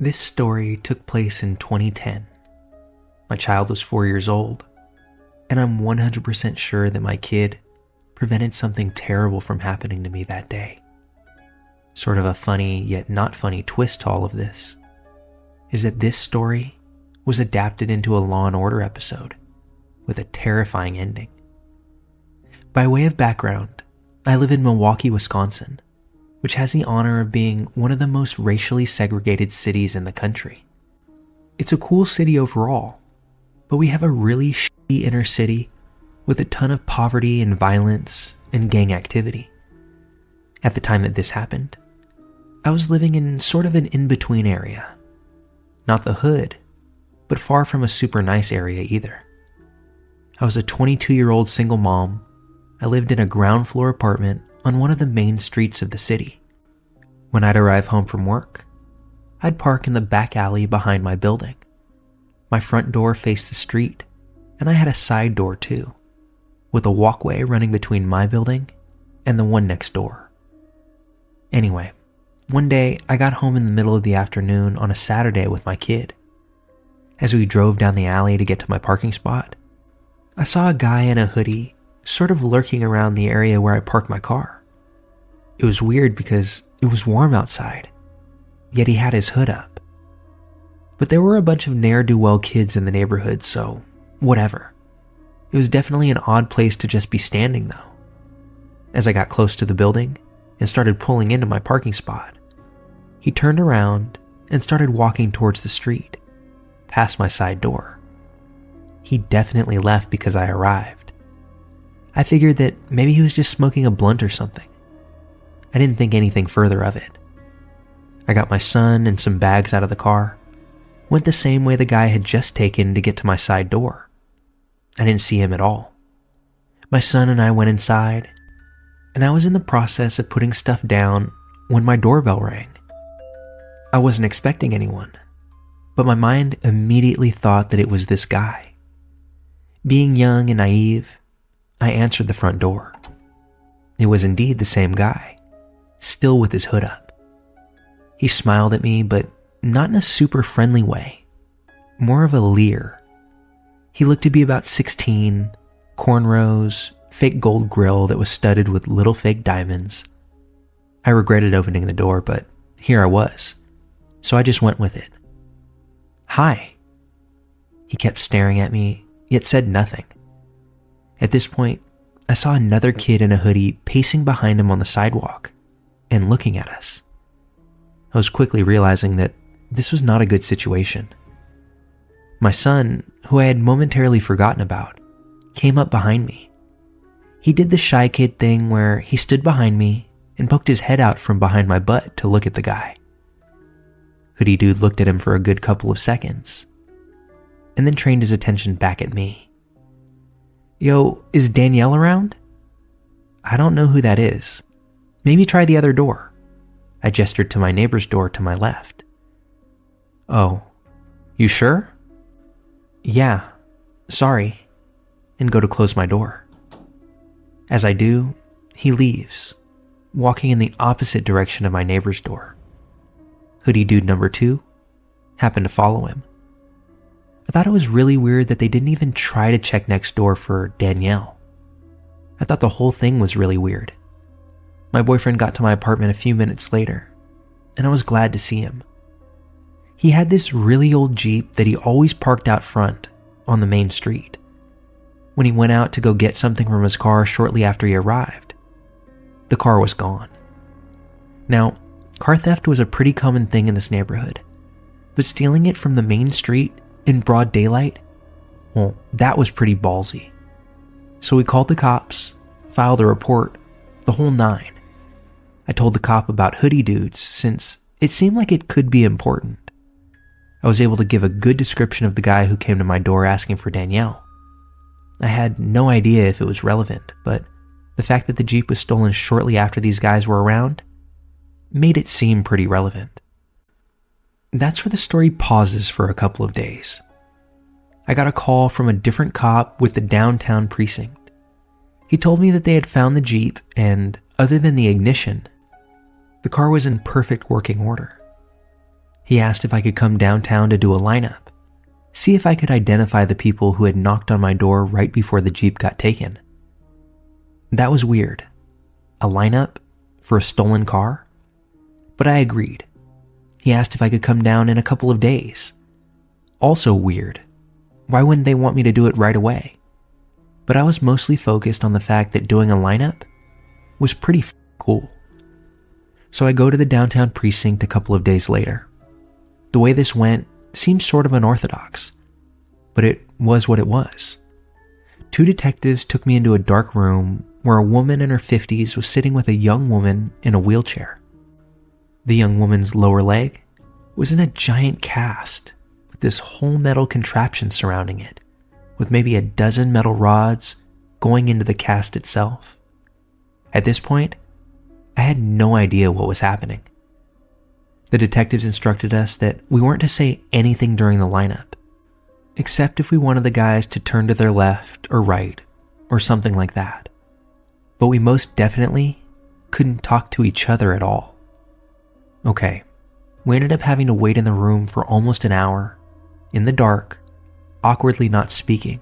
This story took place in 2010. My child was four years old, and I'm 100% sure that my kid prevented something terrible from happening to me that day. Sort of a funny yet not funny twist to all of this is that this story was adapted into a Law and Order episode with a terrifying ending. By way of background, I live in Milwaukee, Wisconsin which has the honor of being one of the most racially segregated cities in the country. It's a cool city overall, but we have a really shitty inner city with a ton of poverty and violence and gang activity. At the time that this happened, I was living in sort of an in between area. Not the hood, but far from a super nice area either. I was a 22 year old single mom. I lived in a ground floor apartment on one of the main streets of the city. When I'd arrive home from work, I'd park in the back alley behind my building. My front door faced the street, and I had a side door too, with a walkway running between my building and the one next door. Anyway, one day I got home in the middle of the afternoon on a Saturday with my kid. As we drove down the alley to get to my parking spot, I saw a guy in a hoodie sort of lurking around the area where I park my car. It was weird because it was warm outside, yet he had his hood up. But there were a bunch of ne'er do well kids in the neighborhood, so whatever. It was definitely an odd place to just be standing, though. As I got close to the building and started pulling into my parking spot, he turned around and started walking towards the street, past my side door. He definitely left because I arrived. I figured that maybe he was just smoking a blunt or something. I didn't think anything further of it. I got my son and some bags out of the car, went the same way the guy had just taken to get to my side door. I didn't see him at all. My son and I went inside, and I was in the process of putting stuff down when my doorbell rang. I wasn't expecting anyone, but my mind immediately thought that it was this guy. Being young and naive, I answered the front door. It was indeed the same guy, still with his hood up. He smiled at me, but not in a super friendly way, more of a leer. He looked to be about 16, cornrows, fake gold grill that was studded with little fake diamonds. I regretted opening the door, but here I was, so I just went with it. Hi. He kept staring at me, yet said nothing. At this point, I saw another kid in a hoodie pacing behind him on the sidewalk and looking at us. I was quickly realizing that this was not a good situation. My son, who I had momentarily forgotten about, came up behind me. He did the shy kid thing where he stood behind me and poked his head out from behind my butt to look at the guy. Hoodie Dude looked at him for a good couple of seconds and then trained his attention back at me. Yo, is Danielle around? I don't know who that is. Maybe try the other door. I gestured to my neighbor's door to my left. Oh, you sure? Yeah, sorry. And go to close my door. As I do, he leaves, walking in the opposite direction of my neighbor's door. Hoodie dude number two happened to follow him. I thought it was really weird that they didn't even try to check next door for Danielle. I thought the whole thing was really weird. My boyfriend got to my apartment a few minutes later, and I was glad to see him. He had this really old Jeep that he always parked out front on the main street. When he went out to go get something from his car shortly after he arrived, the car was gone. Now, car theft was a pretty common thing in this neighborhood, but stealing it from the main street in broad daylight? Well, that was pretty ballsy. So we called the cops, filed a report, the whole nine. I told the cop about hoodie dudes since it seemed like it could be important. I was able to give a good description of the guy who came to my door asking for Danielle. I had no idea if it was relevant, but the fact that the Jeep was stolen shortly after these guys were around made it seem pretty relevant. That's where the story pauses for a couple of days. I got a call from a different cop with the downtown precinct. He told me that they had found the Jeep, and other than the ignition, the car was in perfect working order. He asked if I could come downtown to do a lineup, see if I could identify the people who had knocked on my door right before the Jeep got taken. That was weird. A lineup for a stolen car? But I agreed. He asked if I could come down in a couple of days. Also weird. Why wouldn't they want me to do it right away? But I was mostly focused on the fact that doing a lineup was pretty f- cool. So I go to the downtown precinct a couple of days later. The way this went seems sort of unorthodox, but it was what it was. Two detectives took me into a dark room where a woman in her 50s was sitting with a young woman in a wheelchair. The young woman's lower leg was in a giant cast with this whole metal contraption surrounding it, with maybe a dozen metal rods going into the cast itself. At this point, I had no idea what was happening. The detectives instructed us that we weren't to say anything during the lineup, except if we wanted the guys to turn to their left or right or something like that. But we most definitely couldn't talk to each other at all. Okay, we ended up having to wait in the room for almost an hour, in the dark, awkwardly not speaking.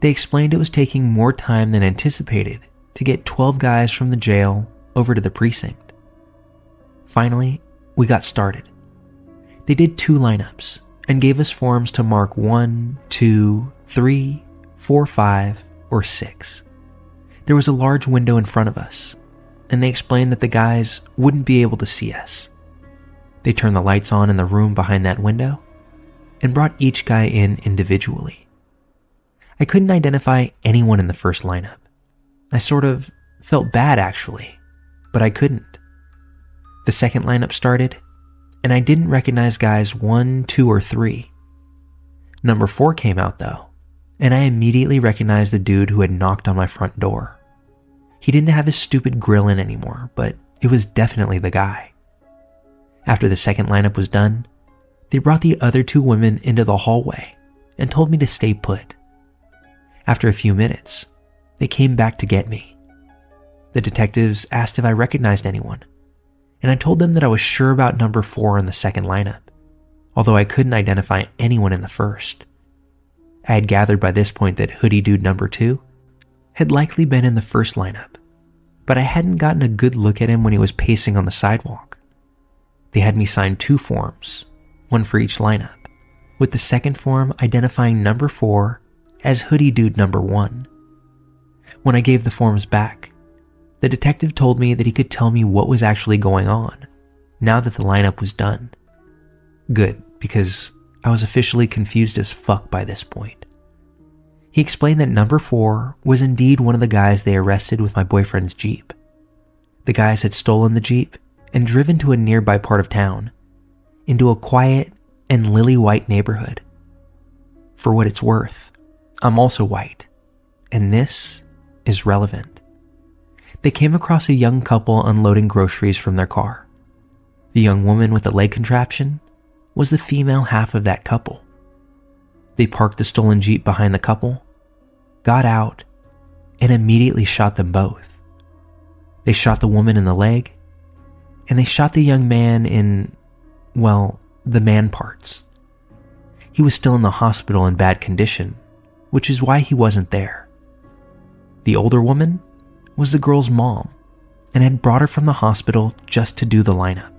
They explained it was taking more time than anticipated to get 12 guys from the jail over to the precinct. Finally, we got started. They did two lineups and gave us forms to mark one, two, three, four, five, or six. There was a large window in front of us, and they explained that the guys wouldn't be able to see us. They turned the lights on in the room behind that window and brought each guy in individually. I couldn't identify anyone in the first lineup. I sort of felt bad actually, but I couldn't. The second lineup started, and I didn't recognize guys one, two, or three. Number four came out though, and I immediately recognized the dude who had knocked on my front door. He didn't have his stupid grill in anymore, but it was definitely the guy. After the second lineup was done, they brought the other two women into the hallway and told me to stay put. After a few minutes, they came back to get me. The detectives asked if I recognized anyone, and I told them that I was sure about number four in the second lineup, although I couldn't identify anyone in the first. I had gathered by this point that Hoodie Dude number two had likely been in the first lineup, but I hadn't gotten a good look at him when he was pacing on the sidewalk. They had me sign two forms, one for each lineup, with the second form identifying number four as Hoodie Dude number one. When I gave the forms back, the detective told me that he could tell me what was actually going on now that the lineup was done. Good, because I was officially confused as fuck by this point. He explained that number four was indeed one of the guys they arrested with my boyfriend's Jeep. The guys had stolen the Jeep and driven to a nearby part of town, into a quiet and lily white neighborhood. For what it's worth, I'm also white, and this is relevant they came across a young couple unloading groceries from their car. The young woman with the leg contraption was the female half of that couple. They parked the stolen Jeep behind the couple, got out, and immediately shot them both. They shot the woman in the leg, and they shot the young man in, well, the man parts. He was still in the hospital in bad condition, which is why he wasn't there. The older woman was the girl's mom and had brought her from the hospital just to do the lineup.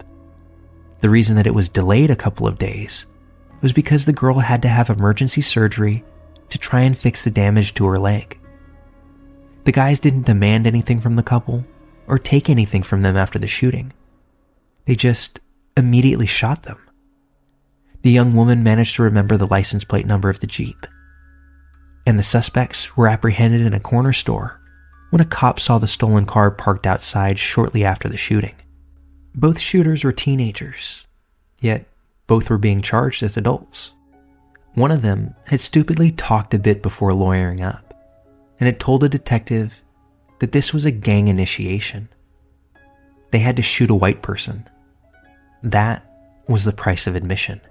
The reason that it was delayed a couple of days was because the girl had to have emergency surgery to try and fix the damage to her leg. The guys didn't demand anything from the couple or take anything from them after the shooting. They just immediately shot them. The young woman managed to remember the license plate number of the Jeep. And the suspects were apprehended in a corner store when a cop saw the stolen car parked outside shortly after the shooting. Both shooters were teenagers, yet both were being charged as adults. One of them had stupidly talked a bit before lawyering up and had told a detective that this was a gang initiation. They had to shoot a white person. That was the price of admission.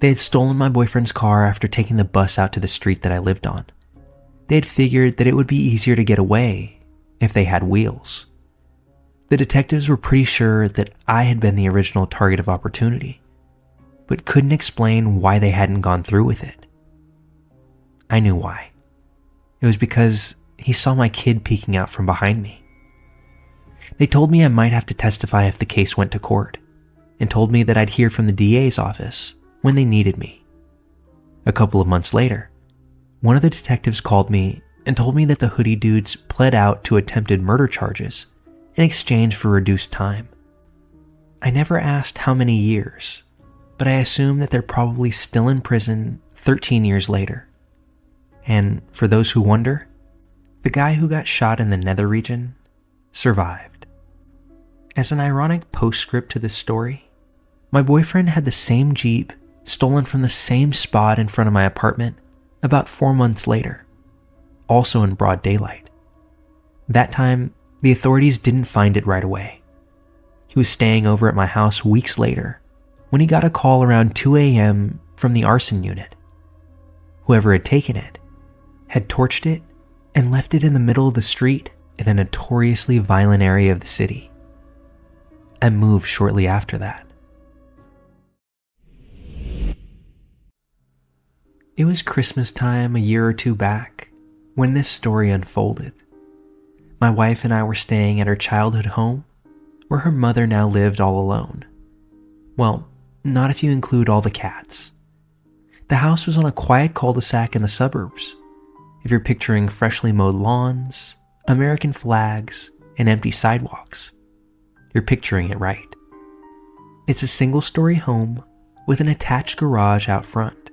They had stolen my boyfriend's car after taking the bus out to the street that I lived on. They had figured that it would be easier to get away if they had wheels. The detectives were pretty sure that I had been the original target of opportunity, but couldn't explain why they hadn't gone through with it. I knew why. It was because he saw my kid peeking out from behind me. They told me I might have to testify if the case went to court, and told me that I'd hear from the DA's office when they needed me. A couple of months later, one of the detectives called me and told me that the hoodie dudes pled out to attempted murder charges in exchange for reduced time. I never asked how many years, but I assume that they're probably still in prison 13 years later. And for those who wonder, the guy who got shot in the nether region survived. As an ironic postscript to this story, my boyfriend had the same Jeep stolen from the same spot in front of my apartment about four months later, also in broad daylight. That time, the authorities didn't find it right away. He was staying over at my house weeks later when he got a call around 2 a.m. from the arson unit. Whoever had taken it had torched it and left it in the middle of the street in a notoriously violent area of the city. I moved shortly after that. It was Christmas time a year or two back when this story unfolded. My wife and I were staying at her childhood home, where her mother now lived all alone. Well, not if you include all the cats. The house was on a quiet cul de sac in the suburbs. If you're picturing freshly mowed lawns, American flags, and empty sidewalks, you're picturing it right. It's a single story home with an attached garage out front.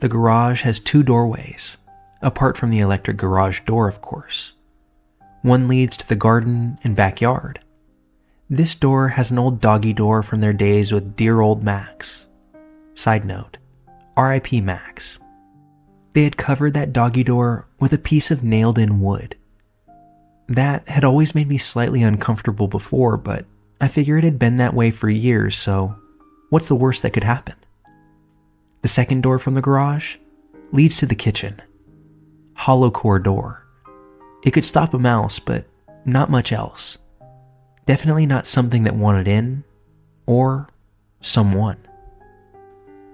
The garage has two doorways, apart from the electric garage door, of course. One leads to the garden and backyard. This door has an old doggy door from their days with dear old Max. Side note RIP Max. They had covered that doggy door with a piece of nailed in wood. That had always made me slightly uncomfortable before, but I figure it had been that way for years, so what's the worst that could happen? The second door from the garage leads to the kitchen. Hollow core door. It could stop a mouse, but not much else. Definitely not something that wanted in, or someone.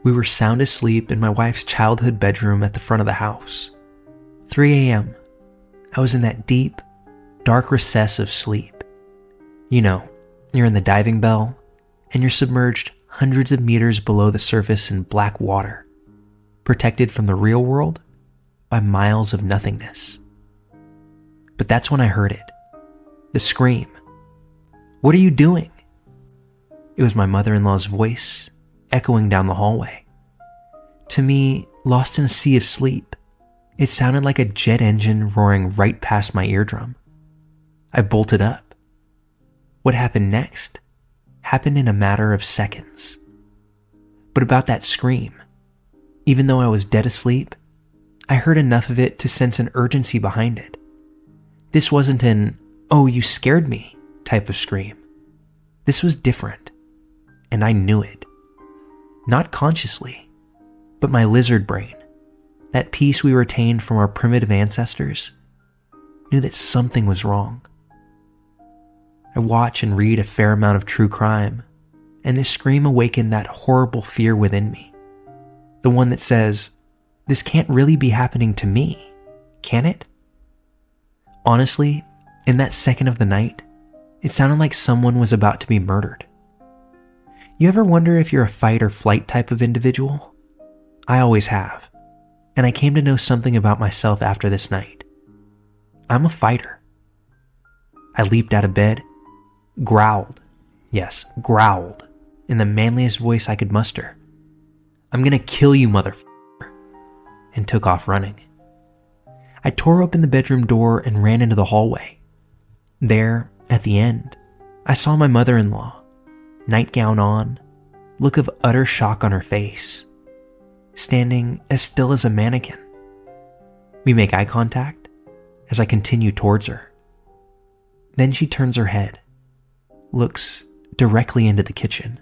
We were sound asleep in my wife's childhood bedroom at the front of the house. 3 a.m. I was in that deep, dark recess of sleep. You know, you're in the diving bell, and you're submerged hundreds of meters below the surface in black water, protected from the real world by miles of nothingness. But that's when I heard it the scream. What are you doing? It was my mother in law's voice echoing down the hallway. To me, lost in a sea of sleep, it sounded like a jet engine roaring right past my eardrum. I bolted up. What happened next happened in a matter of seconds. But about that scream, even though I was dead asleep, I heard enough of it to sense an urgency behind it. This wasn't an, oh, you scared me type of scream. This was different, and I knew it. Not consciously, but my lizard brain, that piece we retained from our primitive ancestors, knew that something was wrong. I watch and read a fair amount of true crime, and this scream awakened that horrible fear within me. The one that says, This can't really be happening to me, can it? Honestly, in that second of the night, it sounded like someone was about to be murdered. You ever wonder if you're a fight or flight type of individual? I always have, and I came to know something about myself after this night. I'm a fighter. I leaped out of bed growled, yes, growled, in the manliest voice I could muster. I'm gonna kill you, motherfucker, and took off running. I tore open the bedroom door and ran into the hallway. There, at the end, I saw my mother in law, nightgown on, look of utter shock on her face, standing as still as a mannequin. We make eye contact as I continue towards her. Then she turns her head, looks directly into the kitchen.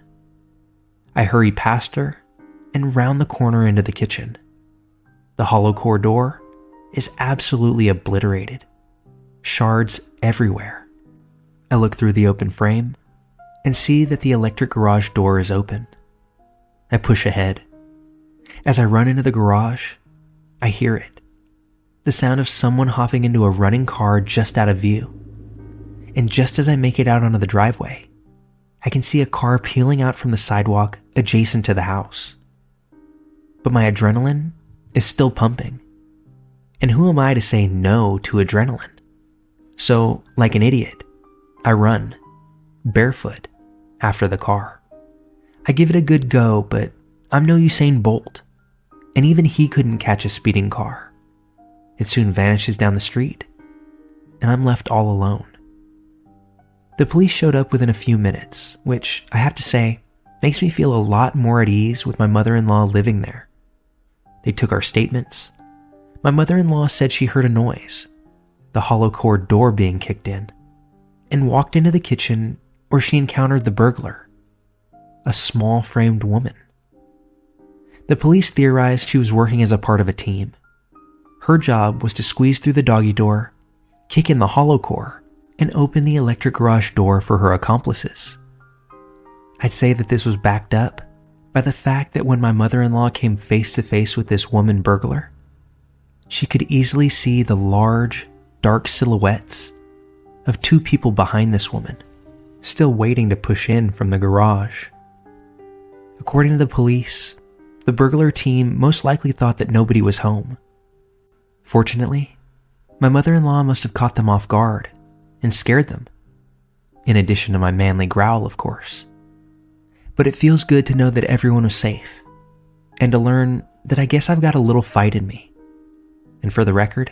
I hurry past her and round the corner into the kitchen. The hollow core door is absolutely obliterated, shards everywhere. I look through the open frame and see that the electric garage door is open. I push ahead. As I run into the garage, I hear it the sound of someone hopping into a running car just out of view. And just as I make it out onto the driveway, I can see a car peeling out from the sidewalk adjacent to the house. But my adrenaline is still pumping. And who am I to say no to adrenaline? So, like an idiot, I run, barefoot, after the car. I give it a good go, but I'm no Usain Bolt, and even he couldn't catch a speeding car. It soon vanishes down the street, and I'm left all alone. The police showed up within a few minutes, which I have to say makes me feel a lot more at ease with my mother in law living there. They took our statements. My mother in law said she heard a noise, the hollow core door being kicked in, and walked into the kitchen where she encountered the burglar, a small framed woman. The police theorized she was working as a part of a team. Her job was to squeeze through the doggy door, kick in the hollow core, and open the electric garage door for her accomplices. I'd say that this was backed up by the fact that when my mother in law came face to face with this woman burglar, she could easily see the large, dark silhouettes of two people behind this woman still waiting to push in from the garage. According to the police, the burglar team most likely thought that nobody was home. Fortunately, my mother in law must have caught them off guard and scared them, in addition to my manly growl, of course. But it feels good to know that everyone was safe, and to learn that I guess I've got a little fight in me. And for the record,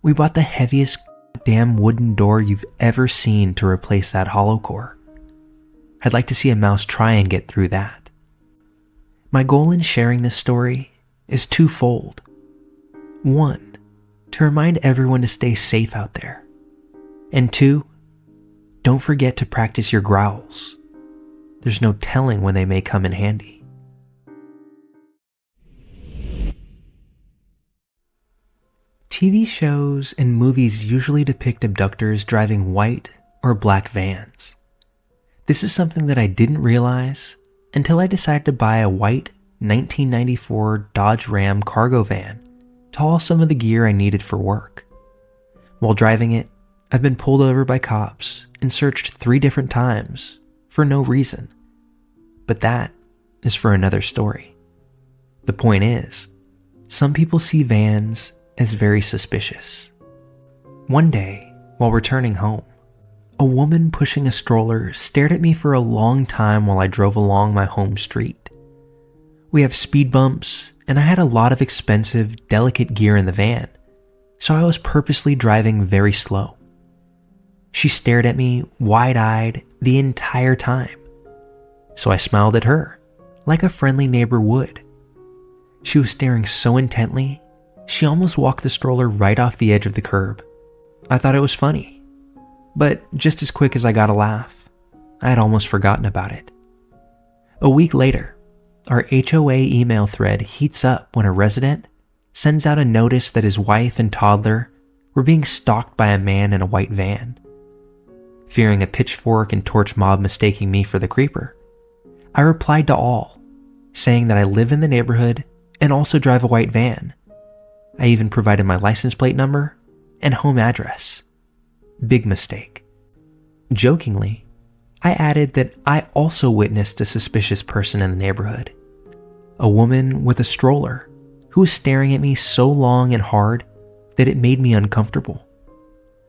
we bought the heaviest damn wooden door you've ever seen to replace that hollow core. I'd like to see a mouse try and get through that. My goal in sharing this story is twofold. One, to remind everyone to stay safe out there. And two, don't forget to practice your growls. There's no telling when they may come in handy. TV shows and movies usually depict abductors driving white or black vans. This is something that I didn't realize until I decided to buy a white 1994 Dodge Ram cargo van to haul some of the gear I needed for work. While driving it, I've been pulled over by cops and searched three different times for no reason. But that is for another story. The point is, some people see vans is very suspicious. One day, while returning home, a woman pushing a stroller stared at me for a long time while I drove along my home street. We have speed bumps, and I had a lot of expensive, delicate gear in the van, so I was purposely driving very slow. She stared at me wide eyed the entire time, so I smiled at her, like a friendly neighbor would. She was staring so intently she almost walked the stroller right off the edge of the curb. I thought it was funny. But just as quick as I got a laugh, I had almost forgotten about it. A week later, our HOA email thread heats up when a resident sends out a notice that his wife and toddler were being stalked by a man in a white van. Fearing a pitchfork and torch mob mistaking me for the creeper, I replied to all, saying that I live in the neighborhood and also drive a white van, I even provided my license plate number and home address. Big mistake. Jokingly, I added that I also witnessed a suspicious person in the neighborhood. A woman with a stroller who was staring at me so long and hard that it made me uncomfortable.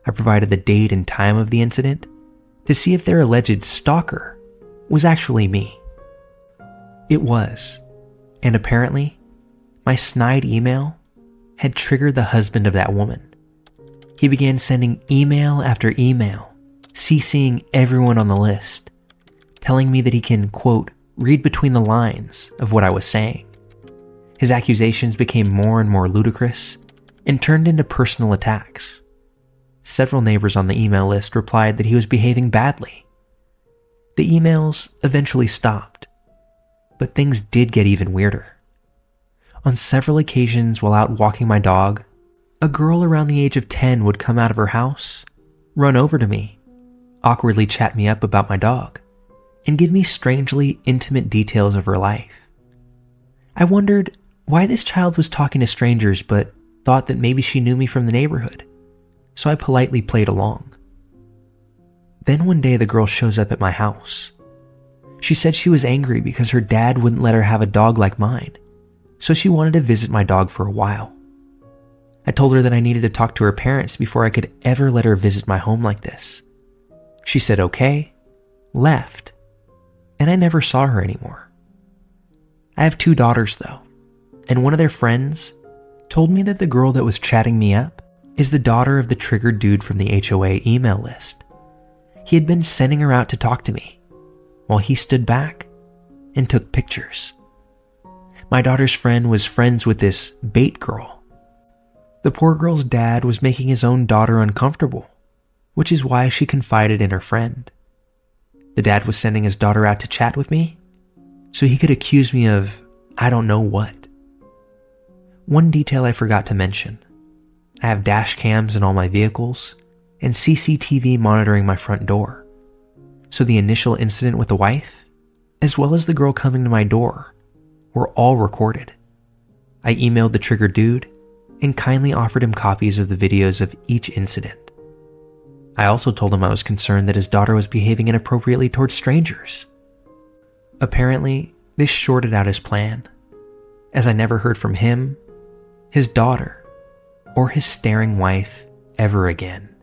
I provided the date and time of the incident to see if their alleged stalker was actually me. It was, and apparently, my snide email had triggered the husband of that woman. He began sending email after email, CCing everyone on the list, telling me that he can, quote, read between the lines of what I was saying. His accusations became more and more ludicrous and turned into personal attacks. Several neighbors on the email list replied that he was behaving badly. The emails eventually stopped, but things did get even weirder. On several occasions while out walking my dog, a girl around the age of 10 would come out of her house, run over to me, awkwardly chat me up about my dog, and give me strangely intimate details of her life. I wondered why this child was talking to strangers but thought that maybe she knew me from the neighborhood, so I politely played along. Then one day the girl shows up at my house. She said she was angry because her dad wouldn't let her have a dog like mine so she wanted to visit my dog for a while. I told her that I needed to talk to her parents before I could ever let her visit my home like this. She said okay, left, and I never saw her anymore. I have two daughters though, and one of their friends told me that the girl that was chatting me up is the daughter of the triggered dude from the HOA email list. He had been sending her out to talk to me while he stood back and took pictures my daughter's friend was friends with this bait girl. The poor girl's dad was making his own daughter uncomfortable, which is why she confided in her friend. The dad was sending his daughter out to chat with me so he could accuse me of I don't know what. One detail I forgot to mention I have dash cams in all my vehicles and CCTV monitoring my front door. So the initial incident with the wife, as well as the girl coming to my door, were all recorded. I emailed the trigger dude and kindly offered him copies of the videos of each incident. I also told him I was concerned that his daughter was behaving inappropriately towards strangers. Apparently, this shorted out his plan, as I never heard from him, his daughter, or his staring wife ever again.